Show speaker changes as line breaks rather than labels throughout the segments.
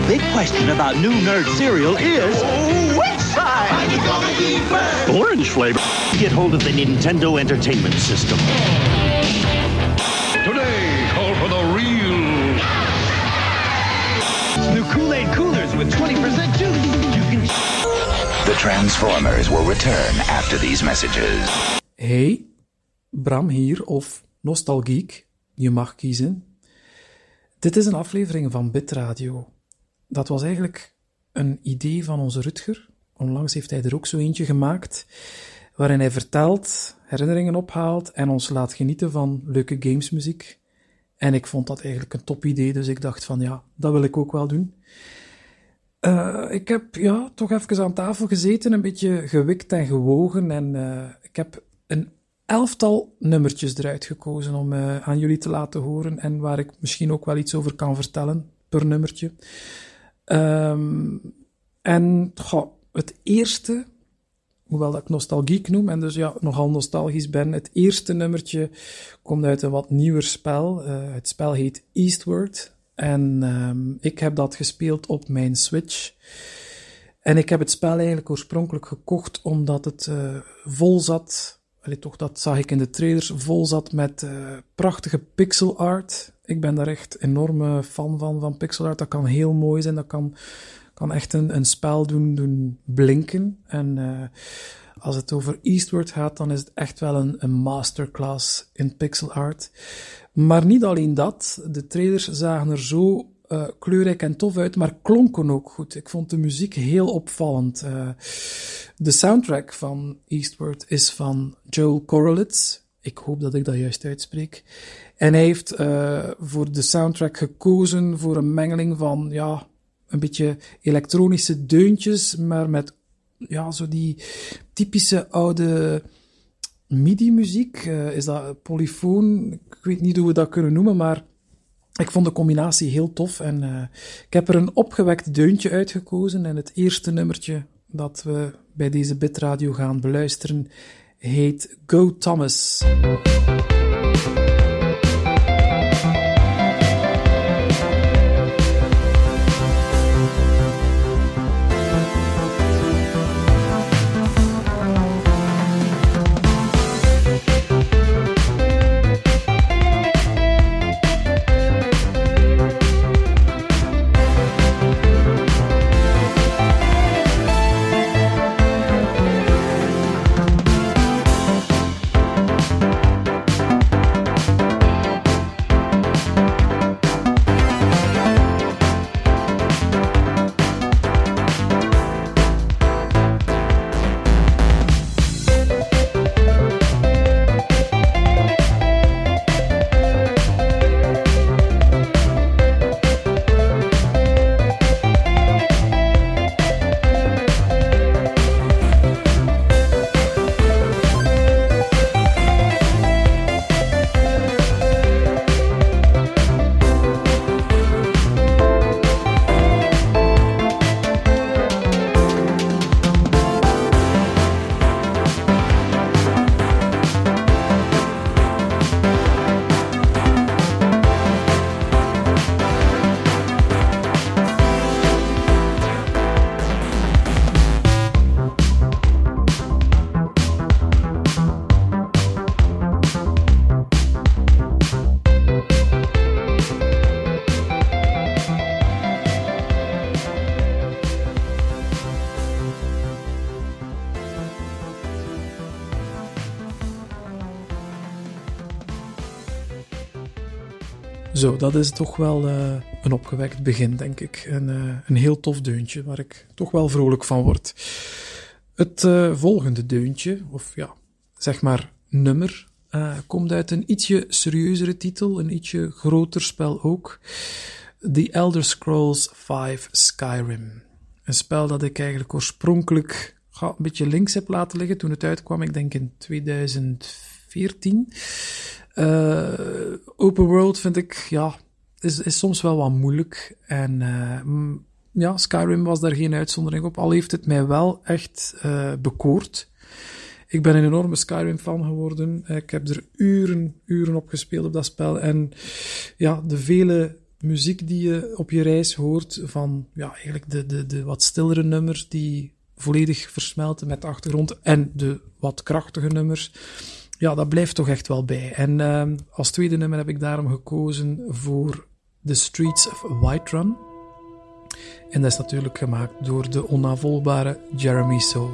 the big question about new nerd cereal is which side are you gonna eat first?
Orange flavor. Get hold of the Nintendo Entertainment System.
Today, call for the real.
New Kool-Aid coolers with 20% juice. You can
The Transformers will return after these messages.
Hey, Bram hier, of Nostalgiek, je mag kiezen. Dit is een aflevering van Bitradio. Dat was eigenlijk een idee van onze Rutger. Onlangs heeft hij er ook zo eentje gemaakt, waarin hij vertelt, herinneringen ophaalt en ons laat genieten van leuke gamesmuziek. En ik vond dat eigenlijk een top idee, dus ik dacht van ja, dat wil ik ook wel doen. Eh, ik heb ja, toch even aan tafel gezeten, een beetje gewikt en gewogen. En eh, ik heb een elftal nummertjes eruit gekozen om eh, aan jullie te laten horen. En waar ik misschien ook wel iets over kan vertellen per nummertje. Ehm, en het eerste, hoewel dat ik nostalgiek noem en dus ja, nogal nostalgisch ben, het eerste nummertje komt uit een wat nieuwer spel. Eh, het spel heet Eastward. En ehm, ik heb dat gespeeld op mijn Switch. En ik heb het spel eigenlijk oorspronkelijk gekocht omdat het eh, vol zat. Toch, dat zag ik in de trailers. Vol zat met eh, prachtige pixel art. Ik ben daar echt enorme fan van, van pixel art. Dat kan heel mooi zijn. Dat kan, kan echt een, een spel doen, doen blinken. En eh, als het over Eastward gaat, dan is het echt wel een, een masterclass in pixel art. Maar niet alleen dat. De trailers zagen er zo uh, kleurrijk en tof uit, maar klonken ook goed. Ik vond de muziek heel opvallend. Uh, de soundtrack van Eastward is van Joel Korolitz. Ik hoop dat ik dat juist uitspreek. En hij heeft uh, voor de soundtrack gekozen voor een mengeling van, ja, een beetje elektronische deuntjes, maar met, ja, zo die typische oude MIDI-muziek. is dat polyfoon? Ik weet niet hoe we dat kunnen noemen, maar ik vond de combinatie heel tof en uh, ik heb er een opgewekt deuntje uitgekozen. En het eerste nummertje dat we bij deze bitradio gaan beluisteren heet Go Thomas. Zo, dat is toch wel uh, een opgewekt begin, denk ik. En, uh, een heel tof deuntje, waar ik toch wel vrolijk van word. Het uh, volgende deuntje, of ja, zeg maar nummer, komt uit een ietsje serieuzere titel, een ietsje groter spel ook. The Elder Scrolls V Skyrim. Een spel dat ik eigenlijk oorspronkelijk een beetje links heb laten liggen toen het uitkwam, ik denk in 2014. Uh, open world vind ik, ja, is, is soms wel wat moeilijk. En uh, ja, Skyrim was daar geen uitzondering op. Al heeft het mij wel echt uh, bekoord. Ik ben een enorme Skyrim-fan geworden. Ik heb er uren, uren op gespeeld op dat spel. En ja, de vele muziek die je op je reis hoort, van ja, eigenlijk de, de, de wat stillere nummers die volledig versmelten met de achtergrond en de wat krachtige nummers. Ja, dat blijft toch echt wel bij. En uh, als tweede nummer heb ik daarom gekozen voor The Streets of Whiterun. En dat is natuurlijk gemaakt door de onnavolgbare Jeremy Soule.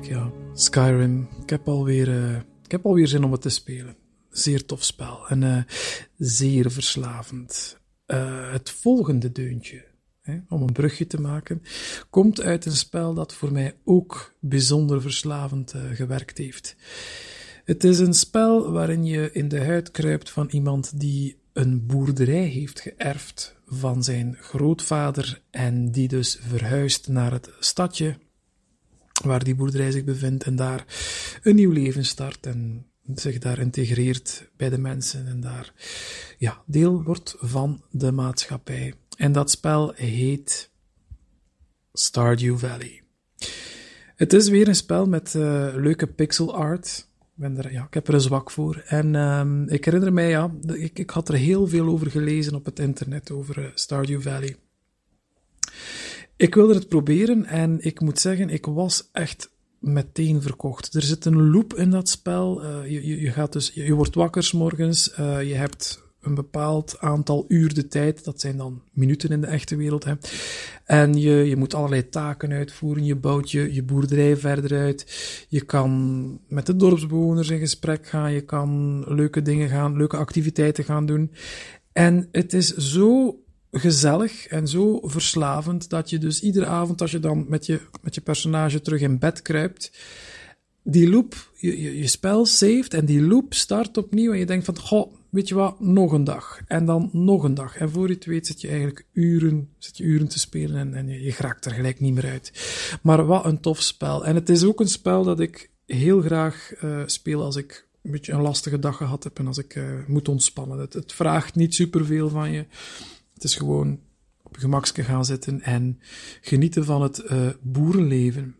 Kijk ja. Skyrim. Ik heb alweer, uh, ik heb alweer zin om het te spelen. Zeer tof spel. En uh, zeer verslavend. Uh, het volgende deuntje, hè, om een brugje te maken, komt uit een spel dat voor mij ook bijzonder verslavend gewerkt heeft. Het is een spel waarin je in de huid kruipt van iemand die een boerderij heeft geërfd van zijn grootvader en die dus verhuist naar het stadje waar die boerderij zich bevindt en daar een nieuw leven start en zich daar integreert bij de mensen en daar ja, deel wordt van de maatschappij. En dat spel heet Stardew Valley. Het is weer een spel met uh, leuke pixel art. ben er, ja, ik heb er een zwak voor. En um, ik herinner mij, ja, ik, ik had er heel veel over gelezen op het internet, over uh, Stardew Valley. Ik wilde het proberen en ik moet zeggen, ik was echt meteen verkocht. Er zit een loop in dat spel. Uh, je, je, gaat dus, je, wordt wakker morgens, uh, je hebt een bepaald aantal uur de tijd. Dat zijn dan minuten in de echte wereld. Hè. En je, je moet allerlei taken uitvoeren. Je bouwt je boerderij verder uit. Je kan met de dorpsbewoners in gesprek gaan. Je kan leuke dingen gaan, leuke activiteiten gaan doen. En het is zo gezellig en zo verslavend dat je dus iedere avond als je dan met je, met je personage terug in bed kruipt, die loop, je, je, spel saved en die loop start opnieuw en je denkt van, goh, weet je wat, nog een dag. En dan nog een dag. En voor je het weet zit je eigenlijk uren, zit je uren te spelen en, en je, je raakt er gelijk niet meer uit. Maar wat een tof spel. En het is ook een spel dat ik heel graag uh, speel als ik een beetje een lastige dag gehad heb en als ik uh, moet ontspannen. Het, het vraagt niet superveel van je. Het is gewoon op gemakske gaan zitten en genieten van het uh, boerenleven.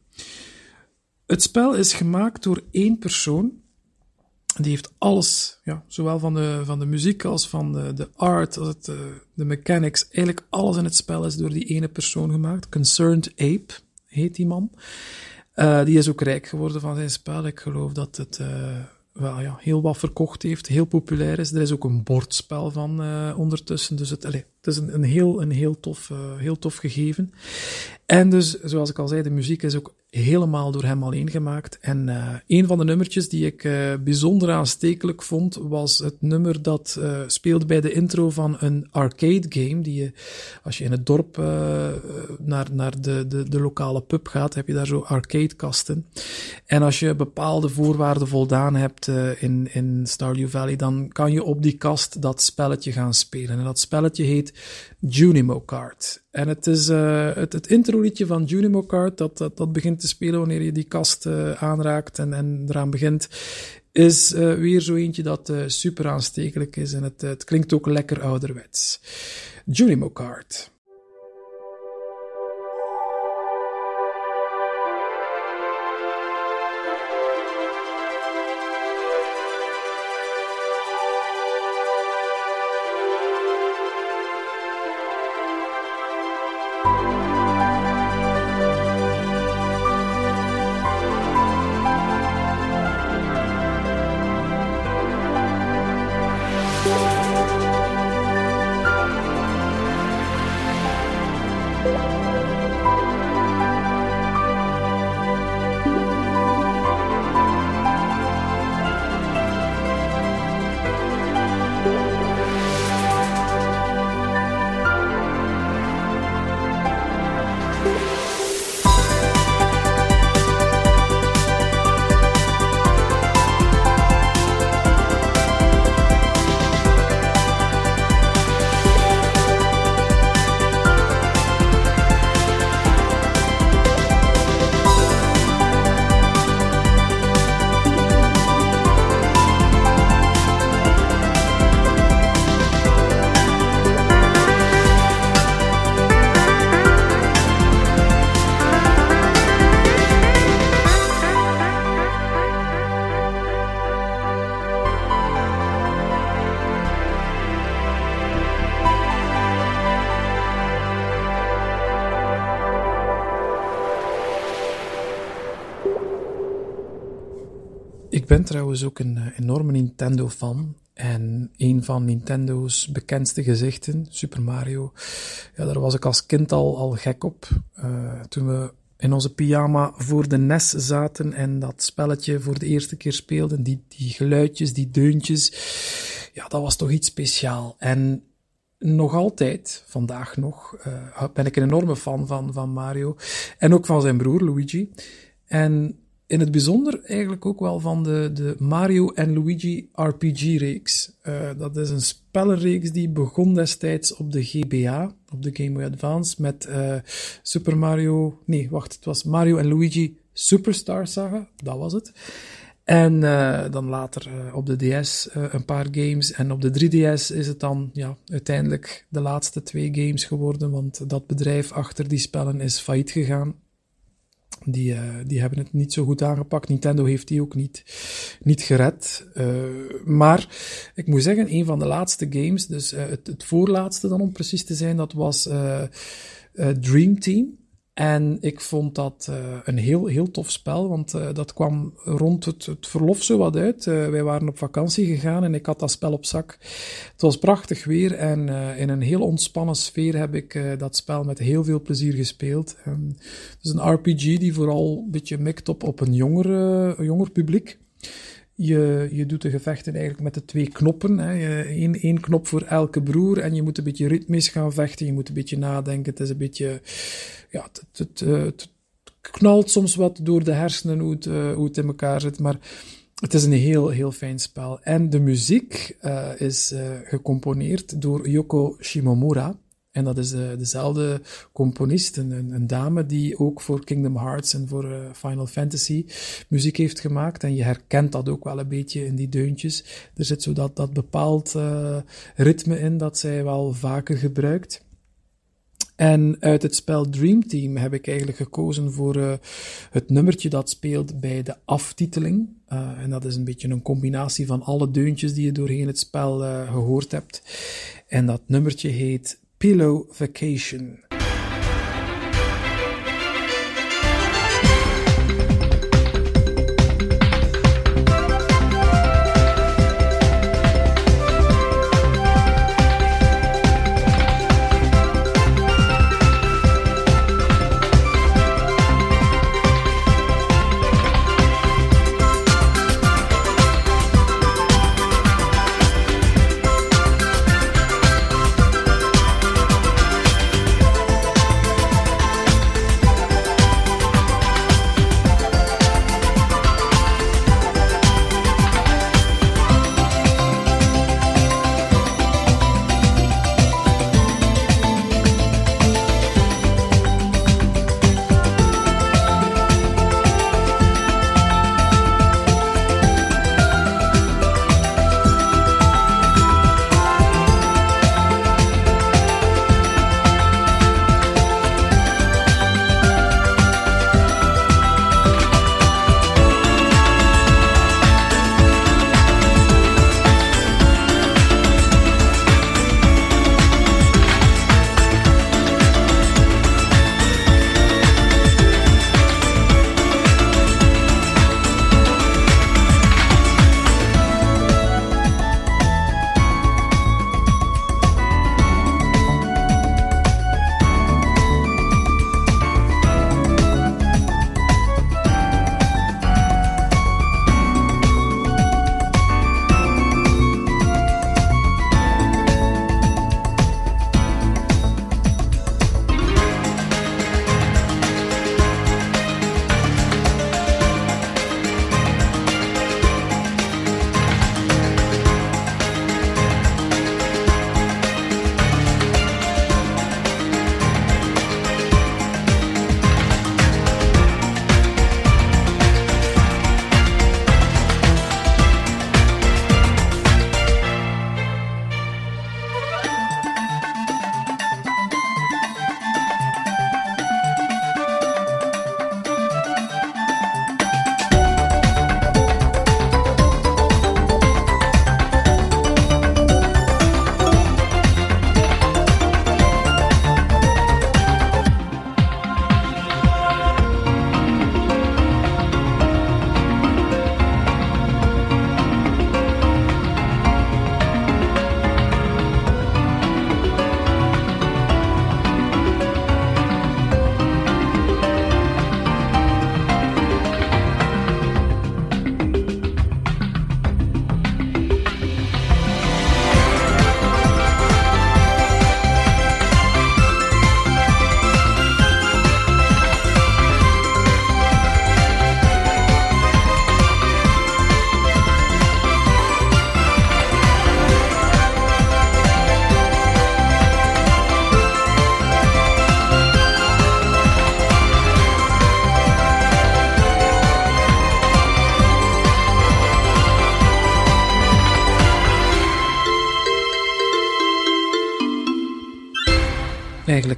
Het spel is gemaakt door één persoon. Die heeft alles, ja, zowel van de, van de muziek als van de, de art, als het, de, eh, de mechanics. Eigenlijk alles in het spel is door die ene persoon gemaakt. Concerned Ape heet die man. Uh, die is ook rijk geworden van zijn spel. Ik geloof dat het wel, ja, heel wat verkocht heeft, heel populair is. Er is ook een bordspel van ondertussen. Dus het, allez, het is een, heel, een heel, tof, heel tof gegeven. En dus, zoals ik al zei, de muziek is ook helemaal door hem alleen gemaakt. En uh, een van de nummertjes die ik uh, bijzonder aanstekelijk vond, was het nummer dat uh, speelt bij de intro van een arcade game. Die je, als je in het dorp naar, naar de, de, de lokale pub gaat, heb je daar zo arcadekasten. En als je bepaalde voorwaarden voldaan hebt in, in Stardew Valley, dan kan je op die kast dat spelletje gaan spelen. En dat spelletje heet Junimo Kart. En het is uh, het, het introliedje van Junimo Kart, dat, dat, dat begint te spelen wanneer je die kast uh, aanraakt en, en eraan begint, is uh, weer zo eentje dat super aanstekelijk is en het, het klinkt ook lekker ouderwets. Junimo Kart. Ik trouwens ook een uh, enorme Nintendo-fan. En een van Nintendo's bekendste gezichten, Super Mario, ja, daar was ik als kind al, al gek op. Uh, toen we in onze pyjama voor de NES zaten en dat spelletje voor de eerste keer speelden, die, die geluidjes, die deuntjes, ja, dat was toch iets speciaal. En nog altijd, vandaag nog, uh, ben ik een enorme fan van, van Mario. En ook van zijn broer Luigi. En in het bijzonder eigenlijk ook wel van de, de Mario en Luigi RPG-reeks. Uh, dat is een spellenreeks die begon destijds op de GBA, op de Game Boy Advance, met uh, Super Mario... Nee, wacht, het was Mario en Luigi Superstar Saga, dat was het. En uh, dan later op de DS een paar games. En op de 3DS is het dan ja, uiteindelijk de laatste twee games geworden, want dat bedrijf achter die spellen is failliet gegaan. Die, uh, die hebben het niet zo goed aangepakt. Nintendo heeft die ook niet, niet gered. Uh, maar ik moet zeggen, een van de laatste games, dus uh, het, het, voorlaatste dan om precies te zijn, dat was Dream Team. En ik vond dat uh, een heel, heel tof spel, want uh, dat kwam rond het, het verlof zo wat uit. Uh, wij waren op vakantie gegaan en ik had dat spel op zak. Het was prachtig weer en in een heel ontspannen sfeer heb ik dat spel met heel veel plezier gespeeld. Um, het is een RPG die vooral een beetje mikt op, op een jonger, een jonger publiek. Je, je doet de gevechten eigenlijk met de twee knoppen. Hè. Eén, één knop voor elke broer en je moet een beetje ritmisch gaan vechten. Je moet een beetje nadenken. Het is een beetje, ja, het, het, het, knalt soms wat door de hersenen hoe het, uh, hoe het in elkaar zit. Maar het is een heel, heel fijn spel. En de muziek uh, is gecomponeerd door Yoko Shimomura. En dat is de, dezelfde componist, een, een, dame die ook voor Kingdom Hearts en voor uh, Final Fantasy muziek heeft gemaakt. En je herkent dat ook wel een beetje in die deuntjes. Er zit zo dat, dat bepaald uh, ritme in dat zij wel vaker gebruikt. En uit het spel Dream Team heb ik eigenlijk gekozen voor het nummertje dat speelt bij de aftiteling. En dat is een beetje een combinatie van alle deuntjes die je doorheen het spel gehoord hebt. En dat nummertje heet Pillow Vacation.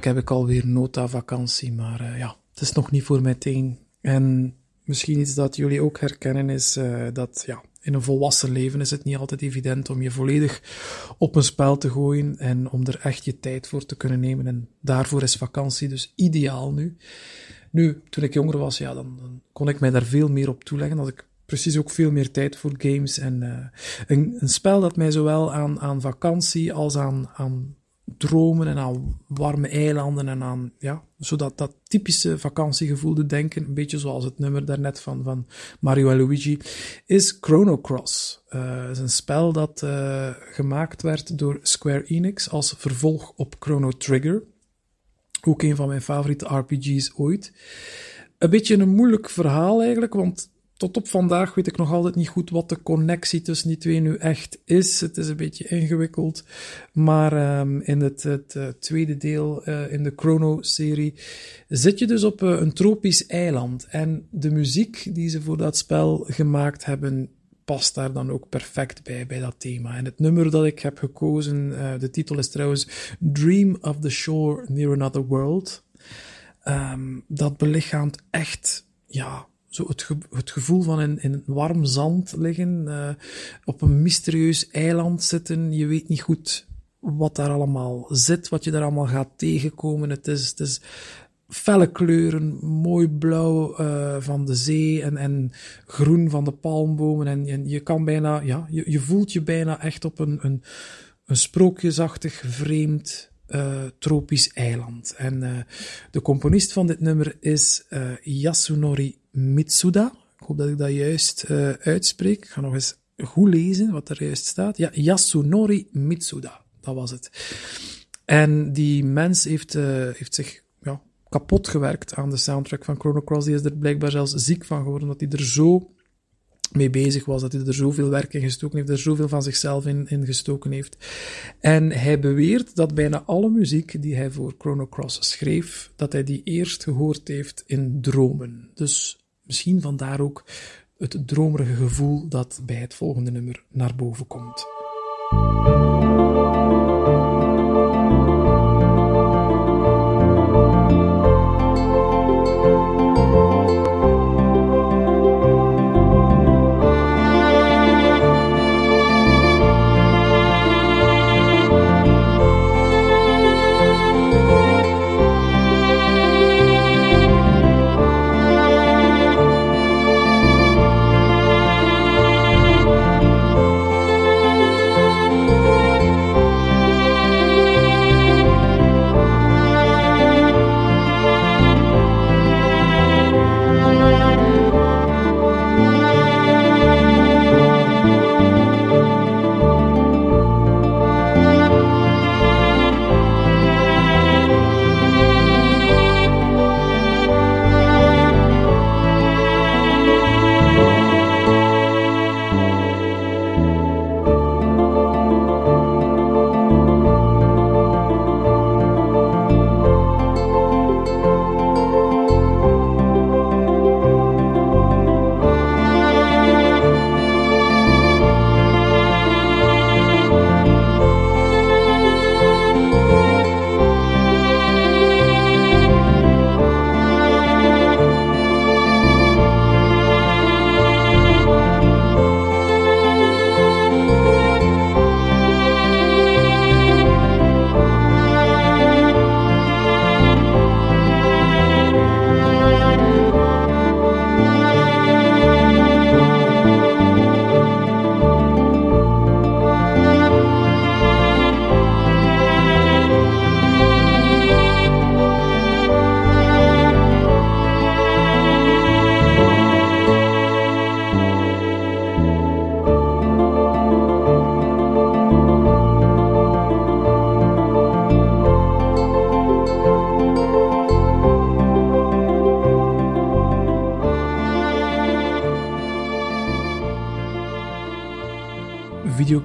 Heb ik alweer nota vakantie, maar uh, ja, het is nog niet voor meteen. En misschien iets dat jullie ook herkennen is uh, dat ja, in een volwassen leven is het niet altijd evident om je volledig op een spel te gooien en om er echt je tijd voor te kunnen nemen. En daarvoor is vakantie dus ideaal nu. Nu, toen ik jonger was, ja, dan, dan kon ik mij daar veel meer op toeleggen. Had ik precies ook veel meer tijd voor games. En uh, een, een, spel dat mij zowel aan, aan vakantie als aan, aan dromen en aan warme eilanden en aan, ja, zodat dat typische vakantiegevoel te denken, een beetje zoals het nummer daarnet van, van Mario en Luigi, is Chrono Cross. Uh, is een spel dat uh, gemaakt werd door Square Enix als vervolg op Chrono Trigger. Ook een van mijn favoriete RPG's ooit. Een beetje een moeilijk verhaal eigenlijk, want tot op vandaag weet ik nog altijd niet goed wat de connectie tussen die twee nu echt is. Het is een beetje ingewikkeld. Maar um, in het, het uh, tweede deel uh, in de Chrono-serie zit je dus op uh, een tropisch eiland. En de muziek die ze voor dat spel gemaakt hebben, past daar dan ook perfect bij, bij dat thema. En het nummer dat ik heb gekozen, de titel is trouwens Dream of the Shore Near Another World. Um, dat belichaamt echt, ja, zo het, het gevoel van in, in warm zand liggen, uh, op een mysterieus eiland zitten. Je weet niet goed wat daar allemaal zit, wat je daar allemaal gaat tegenkomen. Het is, het is felle kleuren, mooi blauw uh, van de zee en, en groen van de palmbomen. En, en je kan bijna, ja, je, je voelt je bijna echt op een, een, een sprookjesachtig vreemd uh, tropisch eiland. En de componist van dit nummer is Yasunori Mitsuda. Ik hoop dat ik dat juist uh, uitspreek. Ik ga nog eens goed lezen wat er juist staat. Ja, Yasunori Mitsuda, dat was het. En die mens heeft, uh, heeft zich ja, kapot gewerkt aan de soundtrack van Chrono Cross. Die is er blijkbaar zelfs ziek van geworden, dat hij er zo mee bezig was, dat hij er zoveel werk in gestoken heeft, er zoveel van zichzelf in, in gestoken heeft. En hij beweert dat bijna alle muziek die hij voor Chrono Cross schreef, dat hij die eerst gehoord heeft in dromen. Dus misschien vandaar ook het dromerige gevoel dat bij het volgende nummer naar boven komt.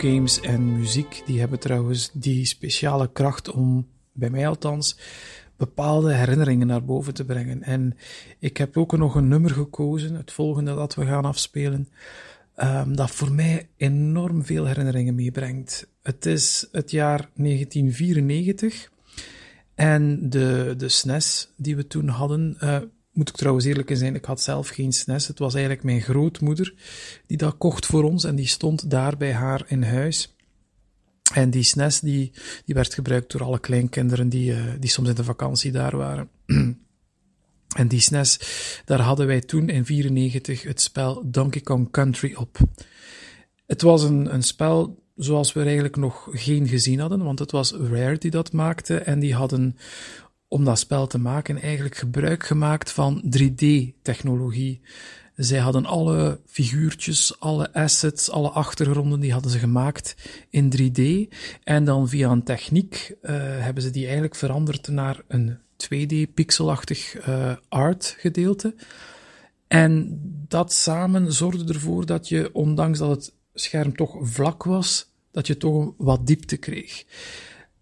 Videogames en muziek, die hebben trouwens die speciale kracht om, bij mij althans, bepaalde herinneringen naar boven te brengen. En ik heb ook nog een nummer gekozen, het volgende dat we gaan afspelen, um, dat voor mij enorm veel herinneringen meebrengt. Het is het jaar 1994 en de, de SNES die we toen hadden, uh, moet ik trouwens eerlijk zijn, ik had zelf geen SNES. Het was eigenlijk mijn grootmoeder die dat kocht voor ons en die stond daar bij haar in huis. En die SNES die, die werd gebruikt door alle kleinkinderen die, uh, die soms in de vakantie daar waren. en die SNES, daar hadden wij toen in 94 het spel Donkey Kong Country op. Het was een, een spel zoals we eigenlijk nog geen gezien hadden, want het was Rare die dat maakte en die hadden om dat spel te maken eigenlijk gebruik gemaakt van 3D-technologie. Zij hadden alle figuurtjes, alle assets, alle achtergronden, die hadden ze gemaakt in 3D. En dan via een techniek uh, hebben ze die eigenlijk veranderd naar een 2D-pixelachtig uh, art gedeelte. En dat samen zorgde ervoor dat je, ondanks dat het scherm toch vlak was, dat je toch wat diepte kreeg.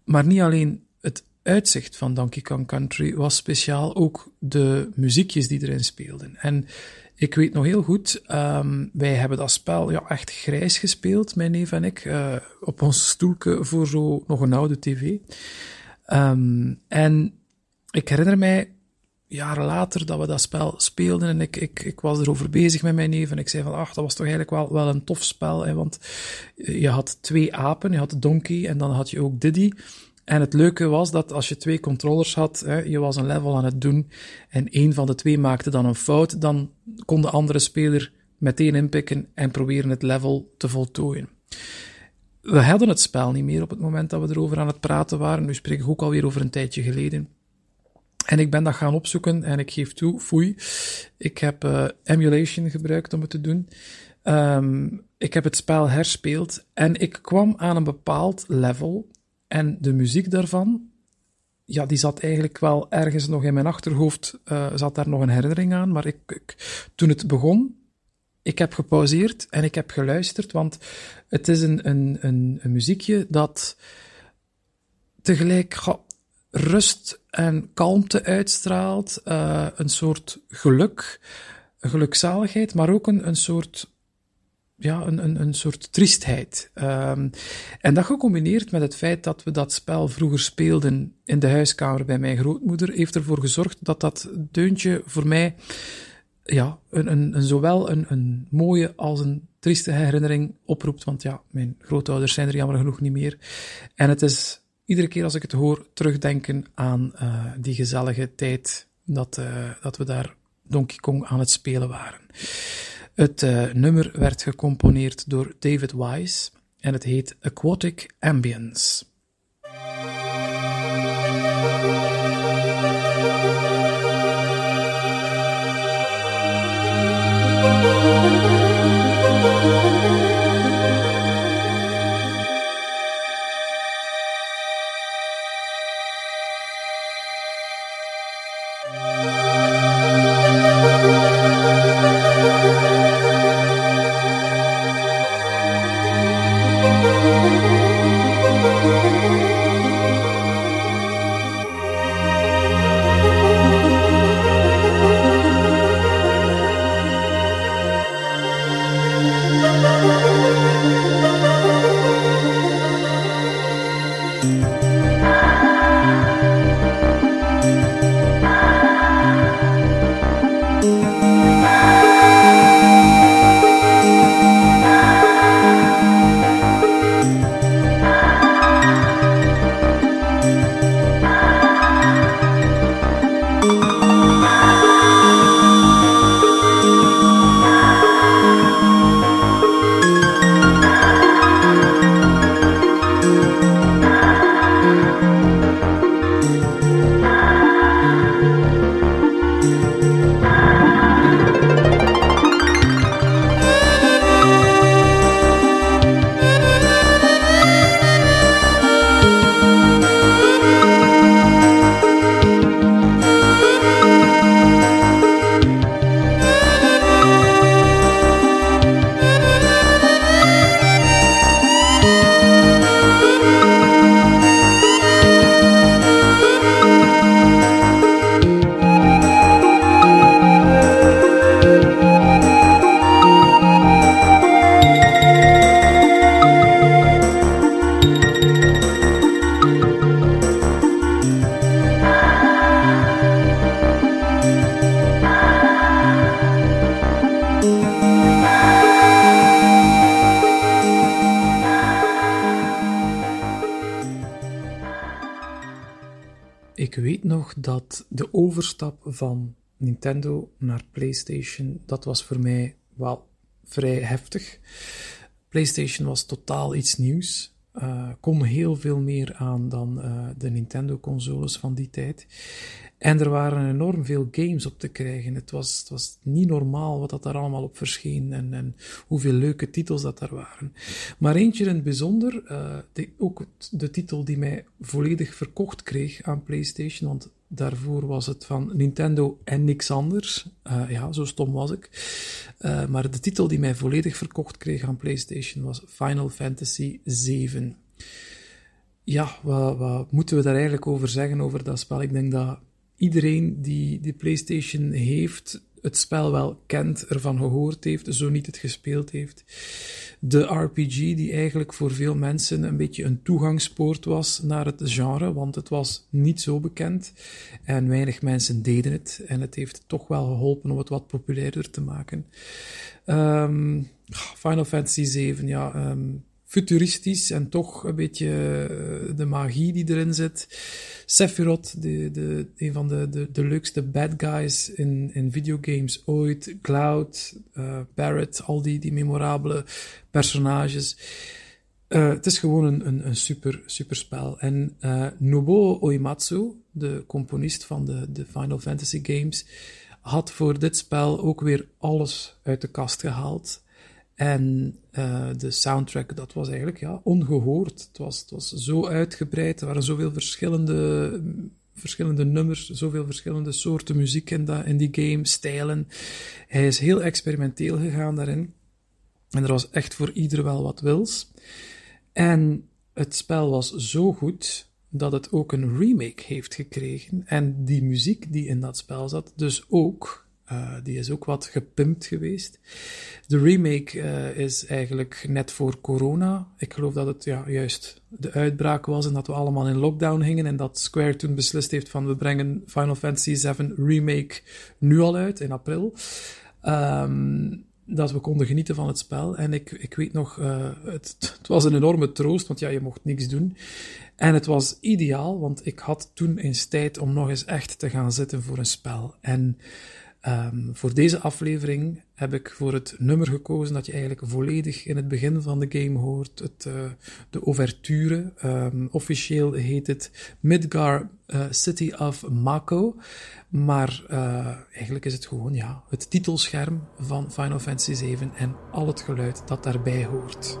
Maar niet alleen uitzicht van Donkey Kong Country was speciaal, ook de muziekjes die erin speelden. En ik weet nog heel goed, um, wij hebben dat spel ja, echt grijs gespeeld, mijn neef en ik, uh, op ons stoelke voor zo nog een oude tv. Um, en ik herinner mij jaren later dat we dat spel speelden en ik, ik, ik was erover bezig met mijn neef en ik zei van, ach, dat was toch eigenlijk wel, wel een tof spel, hè, want je had twee apen, je had Donkey en dan had je ook Diddy. En het leuke was dat als je twee controllers had, hè, je was een level aan het doen en één van de twee maakte dan een fout, dan kon de andere speler meteen inpikken en proberen het level te voltooien. We hadden het spel niet meer op het moment dat we erover aan het praten waren. Nu spreek ik ook alweer over een tijdje geleden. En ik ben dat gaan opzoeken en ik geef toe, foei. Ik heb uh, emulation gebruikt om het te doen. Um, ik heb het spel herspeeld en ik kwam aan een bepaald level en de muziek daarvan, ja, die zat eigenlijk wel ergens nog in mijn achterhoofd, uh, zat daar nog een herinnering aan, maar ik, ik, toen het begon, ik heb gepauzeerd en ik heb geluisterd, want het is een, een, een, muziekje dat tegelijk rust en kalmte uitstraalt, uh, een soort geluk, gelukzaligheid, maar ook een, een soort ja, een, een, een soort triestheid. Um, en dat gecombineerd met het feit dat we dat spel vroeger speelden in de huiskamer bij mijn grootmoeder, heeft ervoor gezorgd dat dat deuntje voor mij ja, een, een, zowel een, een mooie als een trieste herinnering oproept. Want ja, mijn grootouders zijn er jammer genoeg niet meer. En het is iedere keer als ik het hoor, terugdenken aan uh, die gezellige tijd dat, uh, dat we daar Donkey Kong aan het spelen waren. Het uh, nummer werd gecomponeerd door David Wise en het heet Aquatic Ambience. Overstap van Nintendo naar PlayStation, dat was voor mij wel vrij heftig. PlayStation was totaal iets nieuws. Uh, kon heel veel meer aan dan uh, de Nintendo-consoles van die tijd. En er waren enorm veel games op te krijgen. Het was, het was niet normaal wat dat daar allemaal op verscheen en, en hoeveel leuke titels dat daar waren. Maar eentje in het bijzonder, de, ook de titel die mij volledig verkocht kreeg aan PlayStation, want daarvoor was het van Nintendo en niks anders. Uh, ja, zo stom was ik. Uh, maar de titel die mij volledig verkocht kreeg aan PlayStation was Final Fantasy VII. Ja, wat, wat moeten we daar eigenlijk over zeggen over dat spel? Ik denk dat iedereen die de PlayStation heeft, het spel wel kent, ervan gehoord heeft, zo niet het gespeeld heeft. De RPG die eigenlijk voor veel mensen een beetje een toegangspoort was naar het genre, want het was niet zo bekend en weinig mensen deden het. En het heeft toch wel geholpen om het wat populairder te maken. Um, Final Fantasy 7, ja. Um, futuristisch en toch een beetje eh, de magie die erin zit. Sephiroth, de, de, een van de, de, de leukste bad guys in, in videogames ooit. Cloud, uh, Barrett, al die, die memorabele personages. Uh, het is gewoon een, een, een, super, super spel. En uh, Nobuo de componist van de, de Final Fantasy games, had voor dit spel ook weer alles uit de kast gehaald. En uh, de soundtrack, dat was eigenlijk ja, ongehoord. Het was, het was zo uitgebreid, er waren zoveel verschillende, verschillende nummers, zoveel verschillende soorten muziek in, dat, in die game, stijlen. Hij is heel experimenteel gegaan daarin. En er was echt voor ieder wel wat wils. En het spel was zo goed dat het ook een remake heeft gekregen. En die muziek die in dat spel zat, dus ook. Uh, die is ook wat gepimpt geweest. De remake uh, is eigenlijk net voor corona. Ik geloof dat het ja, juist de uitbraak was en dat we allemaal in lockdown hingen. En dat Square toen beslist heeft van we brengen Final Fantasy VII Remake nu al uit in april. Um, dat we konden genieten van het spel. En ik, ik weet nog, uh, het, het, was een enorme troost, want ja, je mocht niks doen. En het was ideaal, want ik had toen eens tijd om nog eens echt te gaan zitten voor een spel. En Um, voor deze aflevering heb ik voor het nummer gekozen dat je eigenlijk volledig in het begin van de game hoort. Het, uh, de ouverture. Um, officieel heet het Midgar uh, City of Mako. Maar uh, eigenlijk is het gewoon ja, het titelscherm van Final Fantasy VII en al het geluid dat daarbij hoort.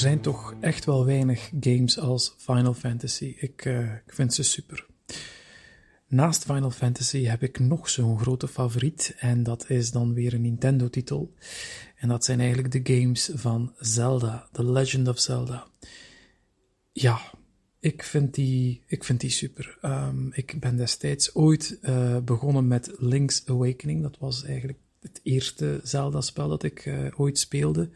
Zijn toch echt wel weinig games als Final Fantasy. Ik, uh, ik vind ze super. Naast Final Fantasy heb ik nog zo'n grote favoriet en dat is dan weer een Nintendo-titel. En dat zijn eigenlijk de games van Zelda, The Legend of Zelda. Ja, ik vind die, ik vind die super. Um, ik ben destijds ooit uh, begonnen met Link's Awakening. Dat was eigenlijk het eerste Zelda-spel dat ik uh, ooit speelde.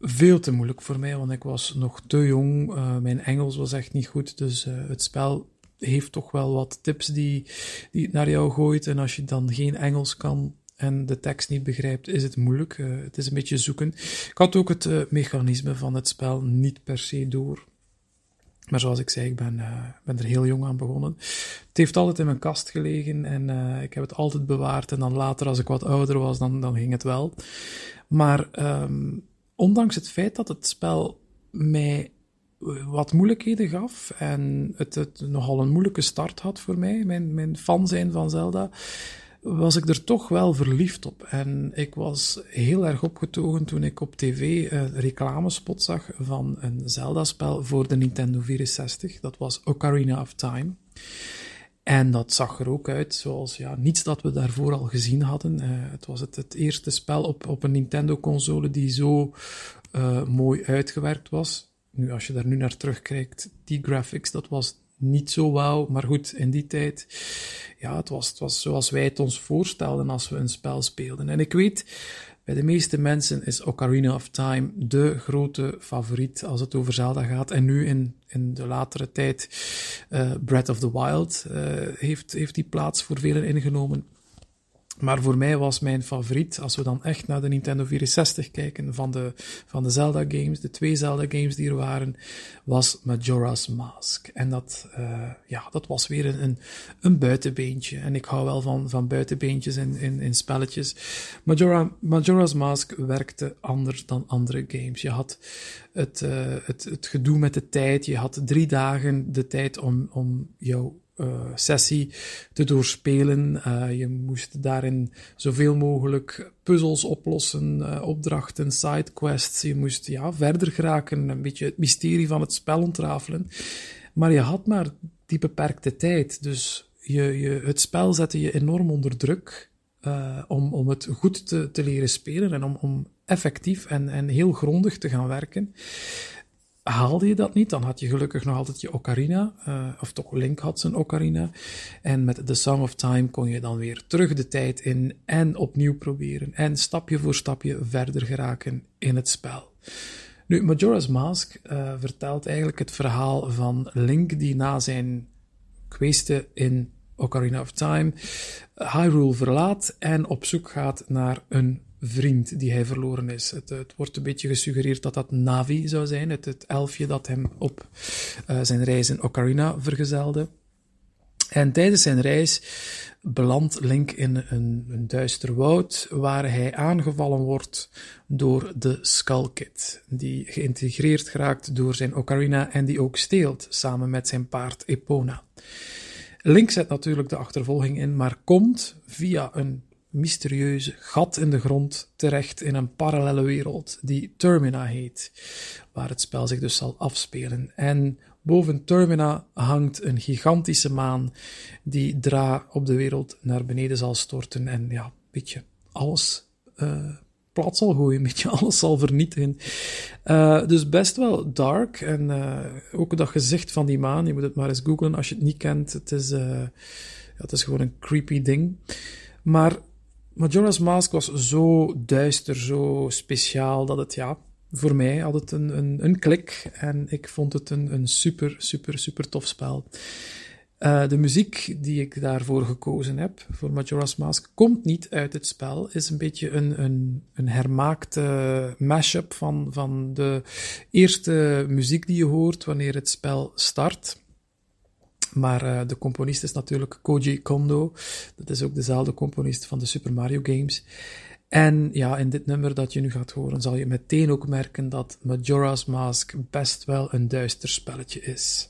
Veel te moeilijk voor mij, want ik was nog te jong. Uh, mijn Engels was echt niet goed, dus het spel heeft toch wel wat tips die, die het naar jou gooit. En als je dan geen Engels kan en de tekst niet begrijpt, is het moeilijk. Uh, het is een beetje zoeken. Ik had ook het mechanisme van het spel niet per se door. Maar zoals ik zei, ik ben, ben er heel jong aan begonnen. Het heeft altijd in mijn kast gelegen en ik heb het altijd bewaard. En dan later, als ik wat ouder was, dan, dan ging het wel. Maar um, ondanks het feit dat het spel mij wat moeilijkheden gaf en het, nogal een moeilijke start had voor mij, mijn, mijn fan zijn van Zelda, was ik er toch wel verliefd op. En ik was heel erg opgetogen toen ik op tv een reclamespot zag van een Zelda-spel voor de Nintendo 64. Dat was Ocarina of Time. En dat zag er ook uit zoals ja, niets dat we daarvoor al gezien hadden. Uh, het was het, het eerste spel op, op een Nintendo-console die zo uh, mooi uitgewerkt was. Nu, als je daar nu naar terugkijkt, die graphics, dat was niet zo wauw, maar goed, in die tijd, ja, het was, het was zoals wij het ons voorstelden als we een spel speelden. En ik weet, bij de meeste mensen is Ocarina of Time de grote favoriet als het over Zelda gaat. En nu in, in de latere tijd, uh, Breath of the Wild uh, heeft, heeft die plaats voor velen ingenomen. Maar voor mij was mijn favoriet, als we dan echt naar de Nintendo 64 kijken, van de, van de Zelda games, de twee Zelda games die er waren, was Majora's Mask. En dat, uh, ja, dat was weer een, een, een, buitenbeentje. En ik hou wel van, van buitenbeentjes in, in, spelletjes. Majora, Majora's Mask werkte anders dan andere games. Je had het, uh, het, het gedoe met de tijd. Je had drie dagen de tijd om, om jouw sessie te doorspelen. Uh, je moest daarin zoveel mogelijk puzzels oplossen, uh, opdrachten, sidequests. Je moest ja, verder geraken, een beetje het mysterie van het spel ontrafelen. Maar je had maar die beperkte tijd. Dus je, je, het spel zette je enorm onder druk om, om het goed te, te leren spelen en om, om effectief en, en heel grondig te gaan werken. Haalde je dat niet, dan had je gelukkig nog altijd je ocarina, uh, of toch Link had zijn ocarina. En met The Song of Time kon je dan weer terug de tijd in en opnieuw proberen. En stapje voor stapje verder geraken in het spel. Nu, Majora's Mask uh, vertelt eigenlijk het verhaal van Link die na zijn kweeste in Ocarina of Time Hyrule verlaat en op zoek gaat naar een vriend die hij verloren is. Het, het, wordt een beetje gesuggereerd dat dat Navi zou zijn, het, elfje dat hem op uh, zijn reis in Ocarina vergezelde. En tijdens zijn reis belandt Link in een, een duister woud waar hij aangevallen wordt door de Skull Kid, die geïntegreerd geraakt door zijn Ocarina en die ook steelt samen met zijn paard Epona. Link zet natuurlijk de achtervolging in, maar komt via een mysterieuze gat in de grond terecht in een parallele wereld die Termina heet, waar het spel zich dus zal afspelen. En boven Termina hangt een gigantische maan die Dra op de wereld naar beneden zal storten en ja, beetje alles uh, plat zal gooien, een beetje alles zal vernietigen. Uh, dus best wel dark en uh, ook dat gezicht van die maan, je moet het maar eens googlen als je het niet kent. Het is, ja, het is gewoon een creepy ding. Maar Majora's Mask was zo duister, zo speciaal, dat het, ja, voor mij had het een, een, een klik. En ik vond het een, een super, super, super tof spel. Uh, de muziek die ik daarvoor gekozen heb, voor Majora's Mask, komt niet uit het spel. Is een beetje een, een, een hermaakte mashup van, van de eerste muziek die je hoort wanneer het spel start. Maar uh, de componist is natuurlijk Koji Kondo. Dat is ook dezelfde componist van de Super Mario games. En ja, in dit nummer dat je nu gaat horen, zal je meteen ook merken dat Majora's Mask best wel een duister spelletje is.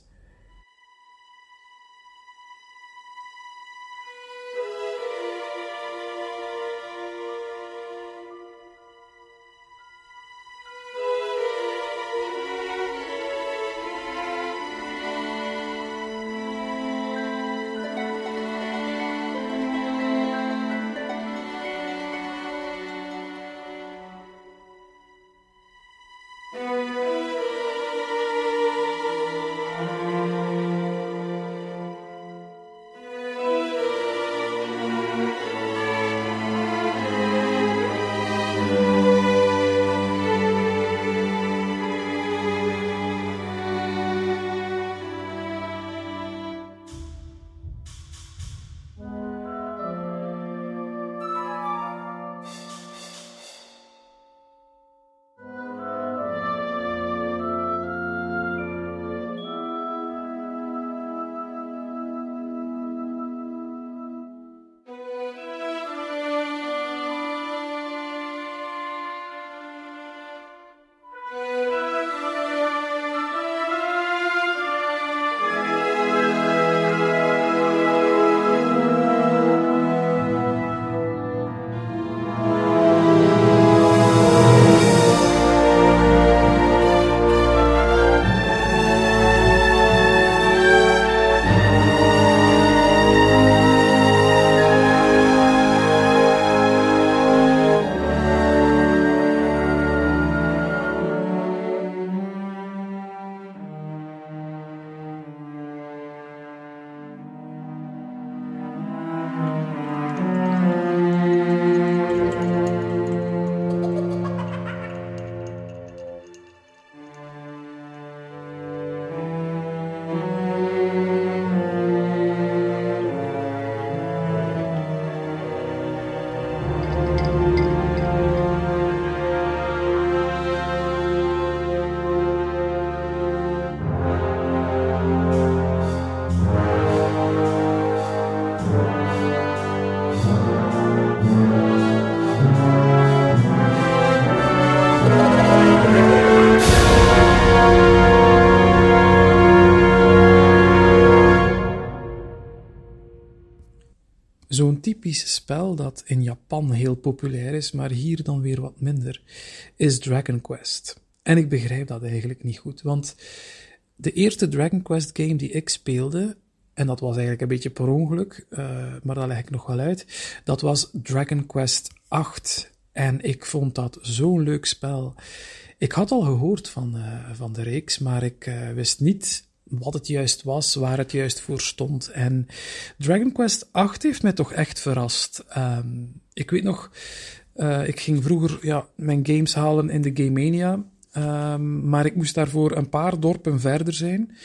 Typisch spel dat in Japan heel populair is, maar hier dan weer wat minder, is Dragon Quest. En ik begrijp dat eigenlijk niet goed, want de eerste Dragon Quest game die ik speelde, en dat was eigenlijk een beetje per ongeluk, uh, maar dat leg ik nog wel uit, dat was Dragon Quest 8. En ik vond dat zo'n leuk spel. Ik had al gehoord van, uh, van de reeks, maar ik uh, wist niet wat het juist was, waar het juist voor stond. En Dragon Quest 8 heeft mij toch echt verrast. Um, ik weet nog, uh, ik ging vroeger ja, mijn games halen in de Game Mania, um, maar ik moest daarvoor een paar dorpen verder zijn.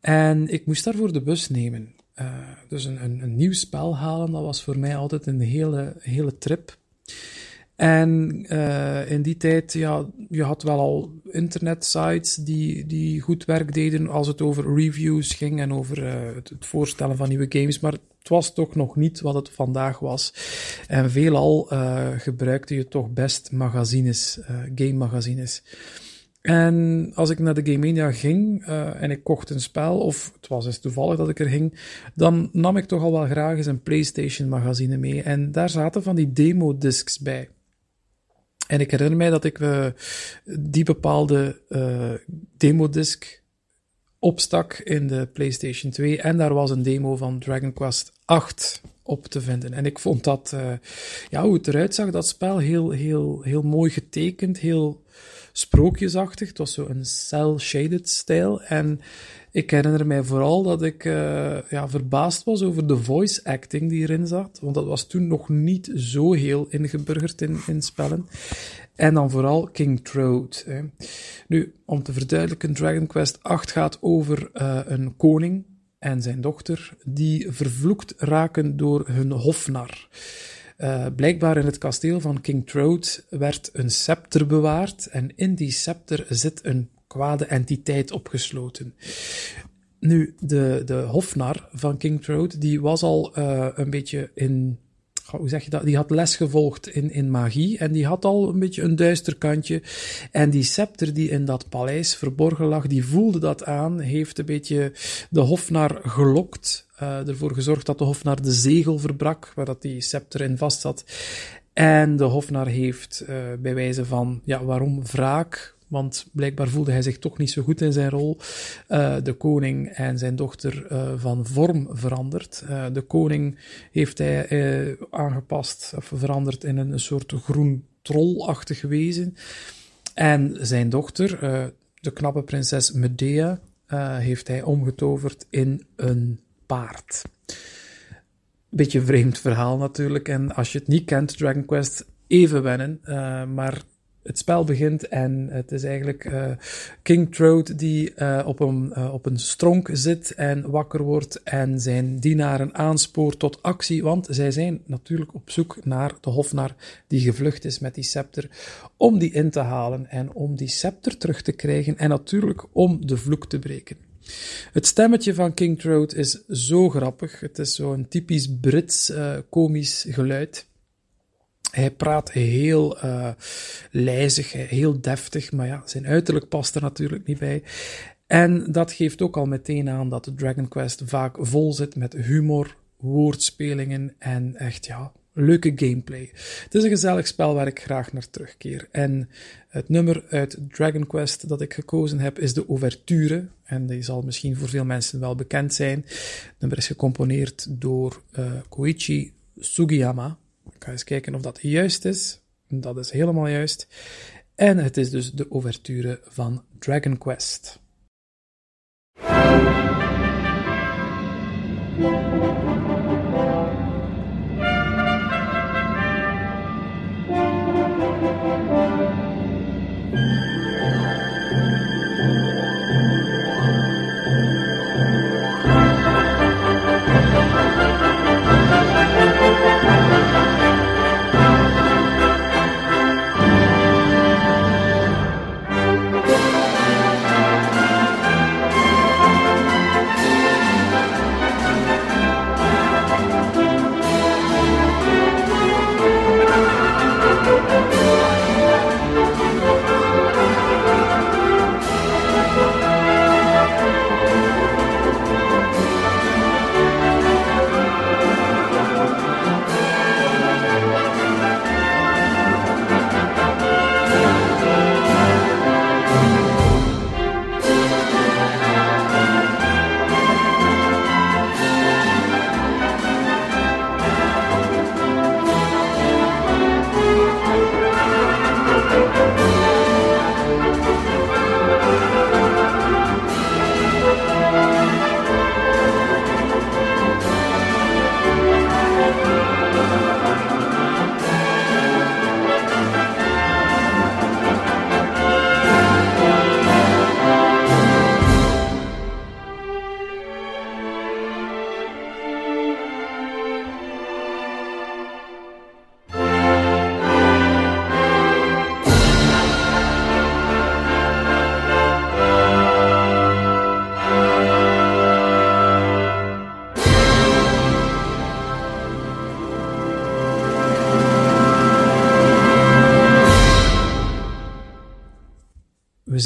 En ik moest daarvoor de bus nemen. Uh, dus een, een, een, nieuw spel halen, dat was voor mij altijd een hele, hele trip. En uh, in die tijd, ja, je had wel al internetsites die, die goed werk deden als het over reviews ging en over uh, het, voorstellen van nieuwe games, maar het was toch nog niet wat het vandaag was. En veelal uh, gebruikte je toch best magazines, game magazines. En als ik naar de Game Mania ging uh, en ik kocht een spel, of het was eens toevallig dat ik er ging, dan nam ik toch al wel graag eens een PlayStation magazine mee. En daar zaten van die demo-discs bij. En ik herinner mij dat ik uh, die bepaalde uh, demo-disc opstak in de PlayStation 2 en daar was een demo van Dragon Quest 8 op te vinden. En ik vond dat, uh, ja, hoe het eruit zag, dat spel heel, heel, heel mooi getekend, heel sprookjesachtig. Het was zo een cel-shaded stijl. En ik herinner mij vooral dat ik uh, ja, verbaasd was over de voice acting die erin zat. Want dat was toen nog niet zo heel ingeburgerd in, in spellen. En dan vooral King. Hè. Nu, om te verduidelijken, Dragon Quest 8 gaat over uh, een koning en zijn dochter die vervloekt raken door hun hofnar. Uh, blijkbaar in het kasteel van King Troad werd een scepter bewaard en in die scepter zit een kwade entiteit opgesloten. Nu, de, de hofnar van King Troad, die was al uh, een beetje in hoe zeg je dat? Die had les gevolgd in, in magie en die had al een beetje een duister kantje. En die scepter die in dat paleis verborgen lag, die voelde dat aan, heeft een beetje de hofnar gelokt, uh, ervoor gezorgd dat de hofnar de zegel verbrak, waar dat die scepter in vast zat. En de hofnar heeft uh, bij wijze van, ja, waarom wraak? Want blijkbaar voelde hij zich toch niet zo goed in zijn rol. Uh, de koning en zijn dochter van vorm veranderd. De koning heeft hij aangepast of veranderd in een soort groen trollachtig wezen. En zijn dochter, de knappe prinses Medea, heeft hij omgetoverd in een paard. Beetje vreemd verhaal natuurlijk. En als je het niet kent, Dragon Quest, even wennen. maar het spel begint en het is eigenlijk uh, King Troad die uh, op, een, op een stronk zit en wakker wordt en zijn dienaren aanspoort tot actie, want zij zijn natuurlijk op zoek naar de hofnar die gevlucht is met die scepter, om die in te halen en om die scepter terug te krijgen en natuurlijk om de vloek te breken. Het stemmetje van King Troad is zo grappig. Het is zo'n typisch Brits komisch geluid. Hij praat heel uh, lijzig, heel deftig, maar ja, zijn uiterlijk past er natuurlijk niet bij. En dat geeft ook al meteen aan dat Dragon Quest vaak vol zit met humor, woordspelingen en echt, ja, leuke gameplay. Het is een gezellig spel waar ik graag naar terugkeer. En het nummer uit Dragon Quest dat ik gekozen heb is de Ouverture. En die zal misschien voor veel mensen wel bekend zijn. Het nummer is gecomponeerd door uh, Koichi Sugiyama. Ik ga eens kijken of dat juist is. Dat is helemaal juist. En het is dus de ouverture van Dragon Quest.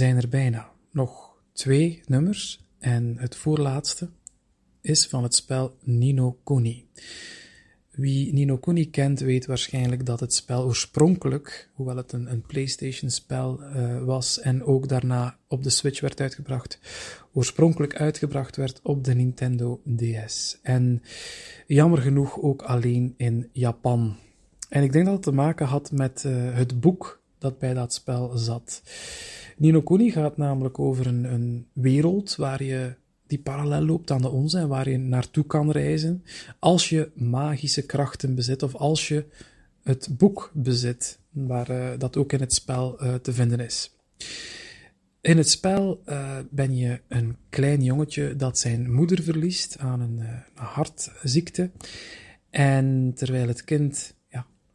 Zijn er bijna. Nog twee nummers en het voorlaatste is van het spel Nino Kuni. Wie Nino Kuni kent, weet waarschijnlijk dat het spel oorspronkelijk, hoewel het een, een PlayStation-spel uh, was en ook daarna op de Switch werd uitgebracht, oorspronkelijk uitgebracht werd op de Nintendo DS. En jammer genoeg ook alleen in Japan. En ik denk dat het te maken had met uh, het boek dat bij dat spel zat. Nino Kuni gaat namelijk over een, een wereld waar je die parallel loopt aan de onze en waar je naartoe kan reizen als je magische krachten bezit of als je het boek bezit, waar uh, dat ook in het spel uh, te vinden is. In het spel uh, ben je een klein jongetje dat zijn moeder verliest aan een hartziekte. En terwijl het kind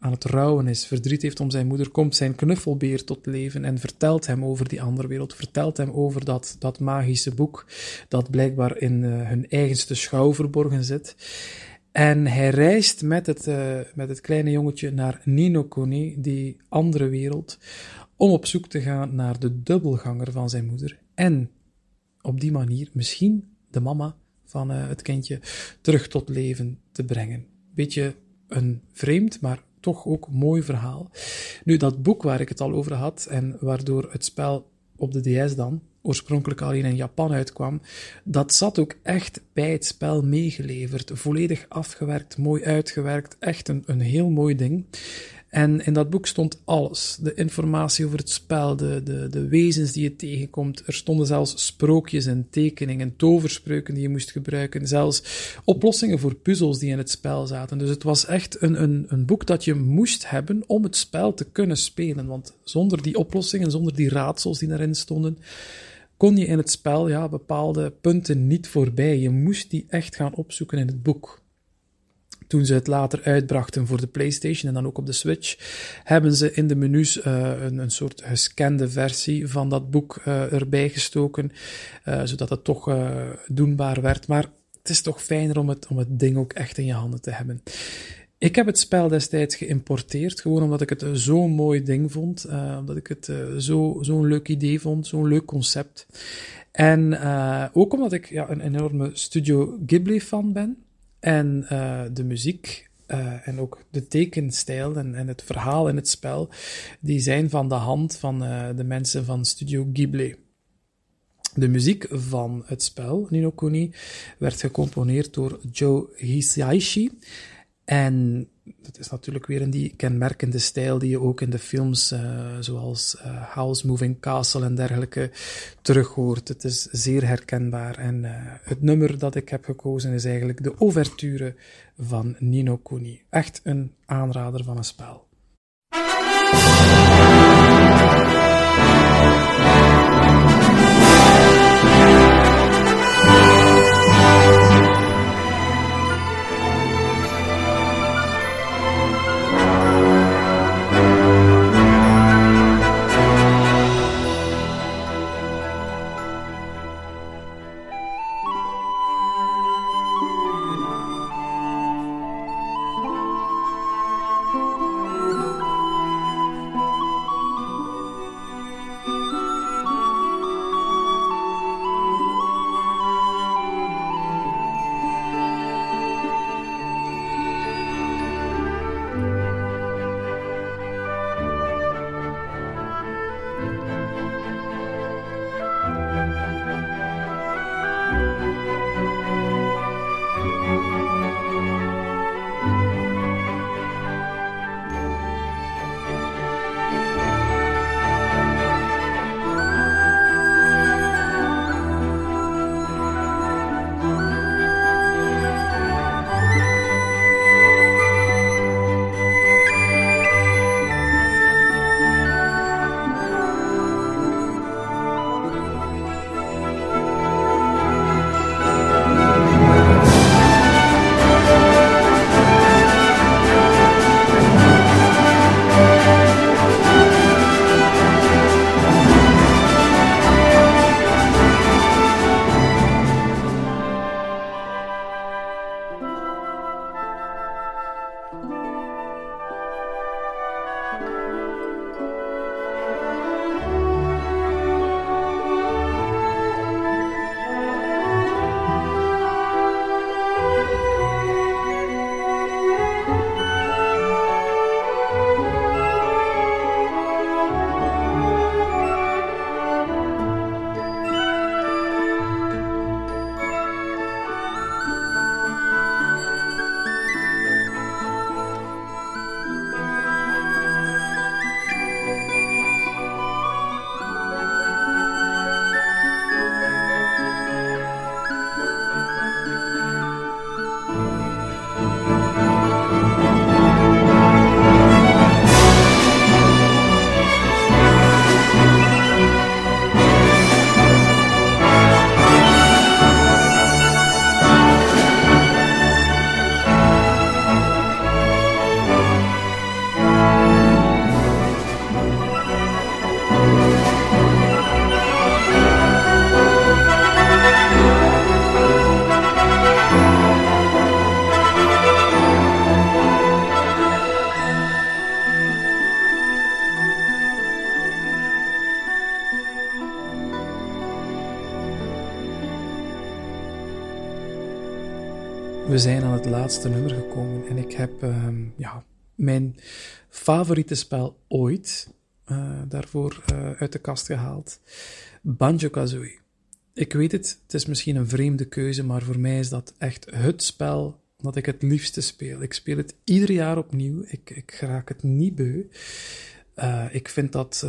aan het rouwen is, verdriet heeft om zijn moeder, komt zijn knuffelbeer tot leven en vertelt hem over die andere wereld, vertelt hem over dat, dat magische boek dat blijkbaar in uh, hun eigenste schouw verborgen zit. En hij reist met het, uh, met het kleine jongetje naar Ninokuni, die andere wereld, om op zoek te gaan naar de dubbelganger van zijn moeder. En op die manier misschien de mama van uh, het kindje terug tot leven te brengen. Beetje een vreemd, maar toch ook mooi verhaal. Nu, dat boek waar ik het al over had en waardoor het spel op de DS dan oorspronkelijk alleen in Japan uitkwam, dat zat ook echt bij het spel meegeleverd. Volledig afgewerkt, mooi uitgewerkt. Echt een, een heel mooi ding. En in dat boek stond alles. De informatie over het spel, de, de, de wezens die je tegenkomt. Er stonden zelfs sprookjes en tekeningen, toverspreuken die je moest gebruiken. Zelfs oplossingen voor puzzels die in het spel zaten. Dus het was echt een, een, een boek dat je moest hebben om het spel te kunnen spelen. Want zonder die oplossingen, zonder die raadsels die erin stonden, kon je in het spel ja, bepaalde punten niet voorbij. Je moest die echt gaan opzoeken in het boek toen ze het later uitbrachten voor de PlayStation en dan ook op de Switch, hebben ze in de menus uh, een, een soort gescande versie van dat boek uh, erbij gestoken, uh, zodat het toch doenbaar werd. Maar het is toch fijner om het, om het ding ook echt in je handen te hebben. Ik heb het spel destijds geïmporteerd, gewoon omdat ik het zo'n mooi ding vond, omdat ik het zo'n zo leuk idee vond, zo'n leuk concept. En ook omdat ik ja, een enorme Studio Ghibli-fan ben. En uh, de muziek uh, en ook de tekenstijl en, en, het verhaal in het spel, die zijn van de hand van uh, de mensen van Studio Ghibli. De muziek van het spel, Nino Kuni, werd gecomponeerd door Joe Hisaishi. En dat is natuurlijk weer in die kenmerkende stijl die je ook in de films uh, zoals uh, House Moving Castle en dergelijke terug hoort. Het is zeer herkenbaar. En uh, het nummer dat ik heb gekozen is eigenlijk de ouverture van Nino Kuni. Echt een aanrader van een spel. We zijn aan het laatste nummer gekomen en ik heb ehm, ja, mijn favoriete spel ooit uh, daarvoor uh, uit de kast gehaald. Banjo-Kazooie. Ik weet het, het is misschien een vreemde keuze, maar voor mij is dat echt het spel dat ik het liefste speel. Ik speel het ieder jaar opnieuw. Ik, ik raak het niet beu. Uh, ik vind dat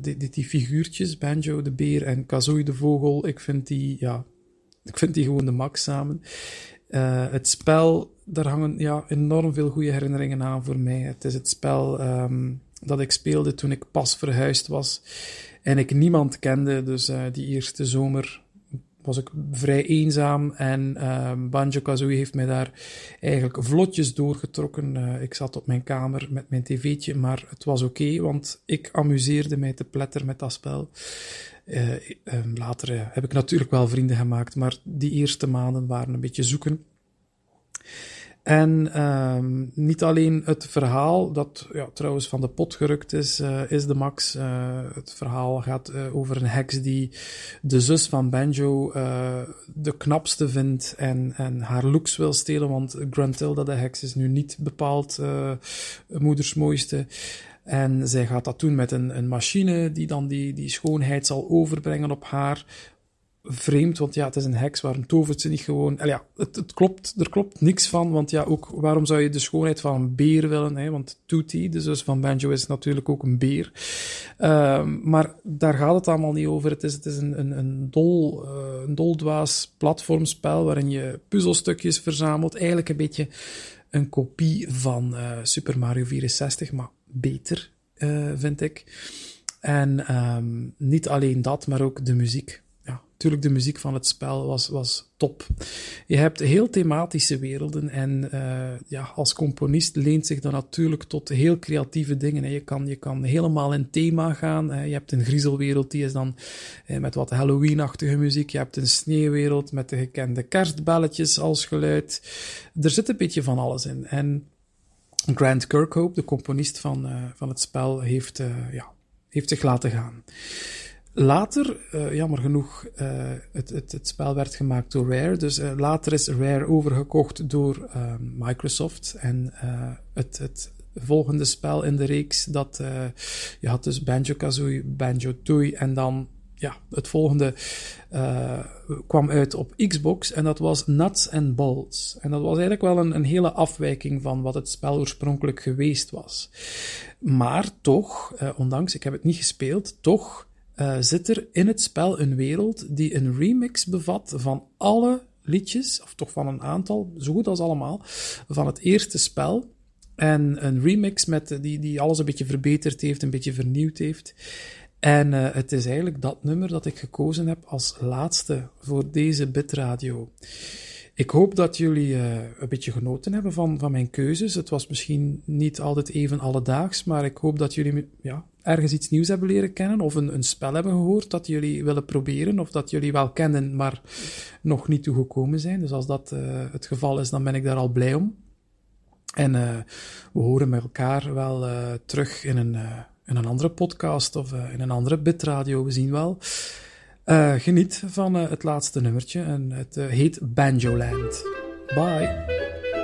die, die, die, figuurtjes, Banjo de beer en Kazooie de vogel, ik vind die, ja, ik vind die gewoon de max samen. Uh, het spel, daar hangen ja, enorm veel goede herinneringen aan voor mij. Het is het spel um, dat ik speelde toen ik pas verhuisd was en ik niemand kende. Dus uh, die eerste zomer was ik vrij eenzaam en uh, Banjo Kazooie heeft mij daar eigenlijk vlotjes doorgetrokken. Uh, ik zat op mijn kamer met mijn tv'tje, maar het was oké, want ik amuseerde mij te pletter met dat spel. Uh, later heb ik natuurlijk wel vrienden gemaakt, maar die eerste maanden waren een beetje zoeken. En um, niet alleen het verhaal, dat ja, trouwens van de pot gerukt is, uh, is de max. Het verhaal gaat over een heks die de zus van Banjo de knapste vindt en, en haar looks wil stelen, want Gruntilda, de heks, is nu niet bepaald moeders mooiste. En zij gaat dat doen met een, een machine die dan die, die schoonheid zal overbrengen op haar vreemd, want ja, het is een heks, waarom tovert ze niet gewoon? ja, het, het, klopt, er klopt niks van, want ja, ook waarom zou je de schoonheid van een beer willen? Hè? Want Tootie, de zus van Banjo, is natuurlijk ook een beer. Uh, maar daar gaat het allemaal niet over. Het is, het is een, een, een, dol, uh, een doldwaas platformspel waarin je puzzelstukjes verzamelt. Eigenlijk een beetje een kopie van uh, Super Mario 64, maar beter, uh, vind ik. En um, niet alleen dat, maar ook de muziek. Natuurlijk, de muziek van het spel was, was top. Je hebt heel thematische werelden en uh, ja, als componist leent zich dat natuurlijk tot heel creatieve dingen. Je, kan, je kan helemaal in thema gaan. Je hebt een griezelwereld, die is dan eh, met wat Halloween-achtige muziek. Je hebt een sneeuwwereld met de gekende kerstbelletjes als geluid. Er zit een beetje van alles in. En Grant Kirkhope, de componist van, uh, van het spel, heeft, uh, ja, heeft zich laten gaan. Later, uh, jammer genoeg, het, het, het, spel werd gemaakt door Rare. Dus later is Rare overgekocht door Microsoft. En het, het volgende spel in de reeks, dat, je had dus Banjo-Kazooie, Banjo-Tooie en dan ja, het volgende uh, kwam uit op Xbox en dat was Nuts and Bolts. En dat was eigenlijk wel een, een hele afwijking van wat het spel oorspronkelijk geweest was. Maar toch, uh, ondanks, ik heb het niet gespeeld, toch uh, zit er in het spel een wereld die een remix bevat van alle liedjes, of toch van een aantal, zo goed als allemaal, van het eerste spel. En een remix met, die, die alles een beetje verbeterd heeft, een beetje vernieuwd heeft. En uh, het is eigenlijk dat nummer dat ik gekozen heb als laatste voor deze bitradio. Ik hoop dat jullie uh, een beetje genoten hebben van, van mijn keuzes. Het was misschien niet altijd even alledaags, maar ik hoop dat jullie ja, ergens iets nieuws hebben leren kennen of een, een spel hebben gehoord dat jullie willen proberen of dat jullie wel kennen, maar nog niet toegekomen zijn. Dus als dat uh, het geval is, dan ben ik daar al blij om. En uh, we horen met elkaar wel terug in een, in een andere podcast of in een andere bitradio, we zien wel. Uh, geniet van uh, het laatste nummertje en het heet Banjoland. Bye!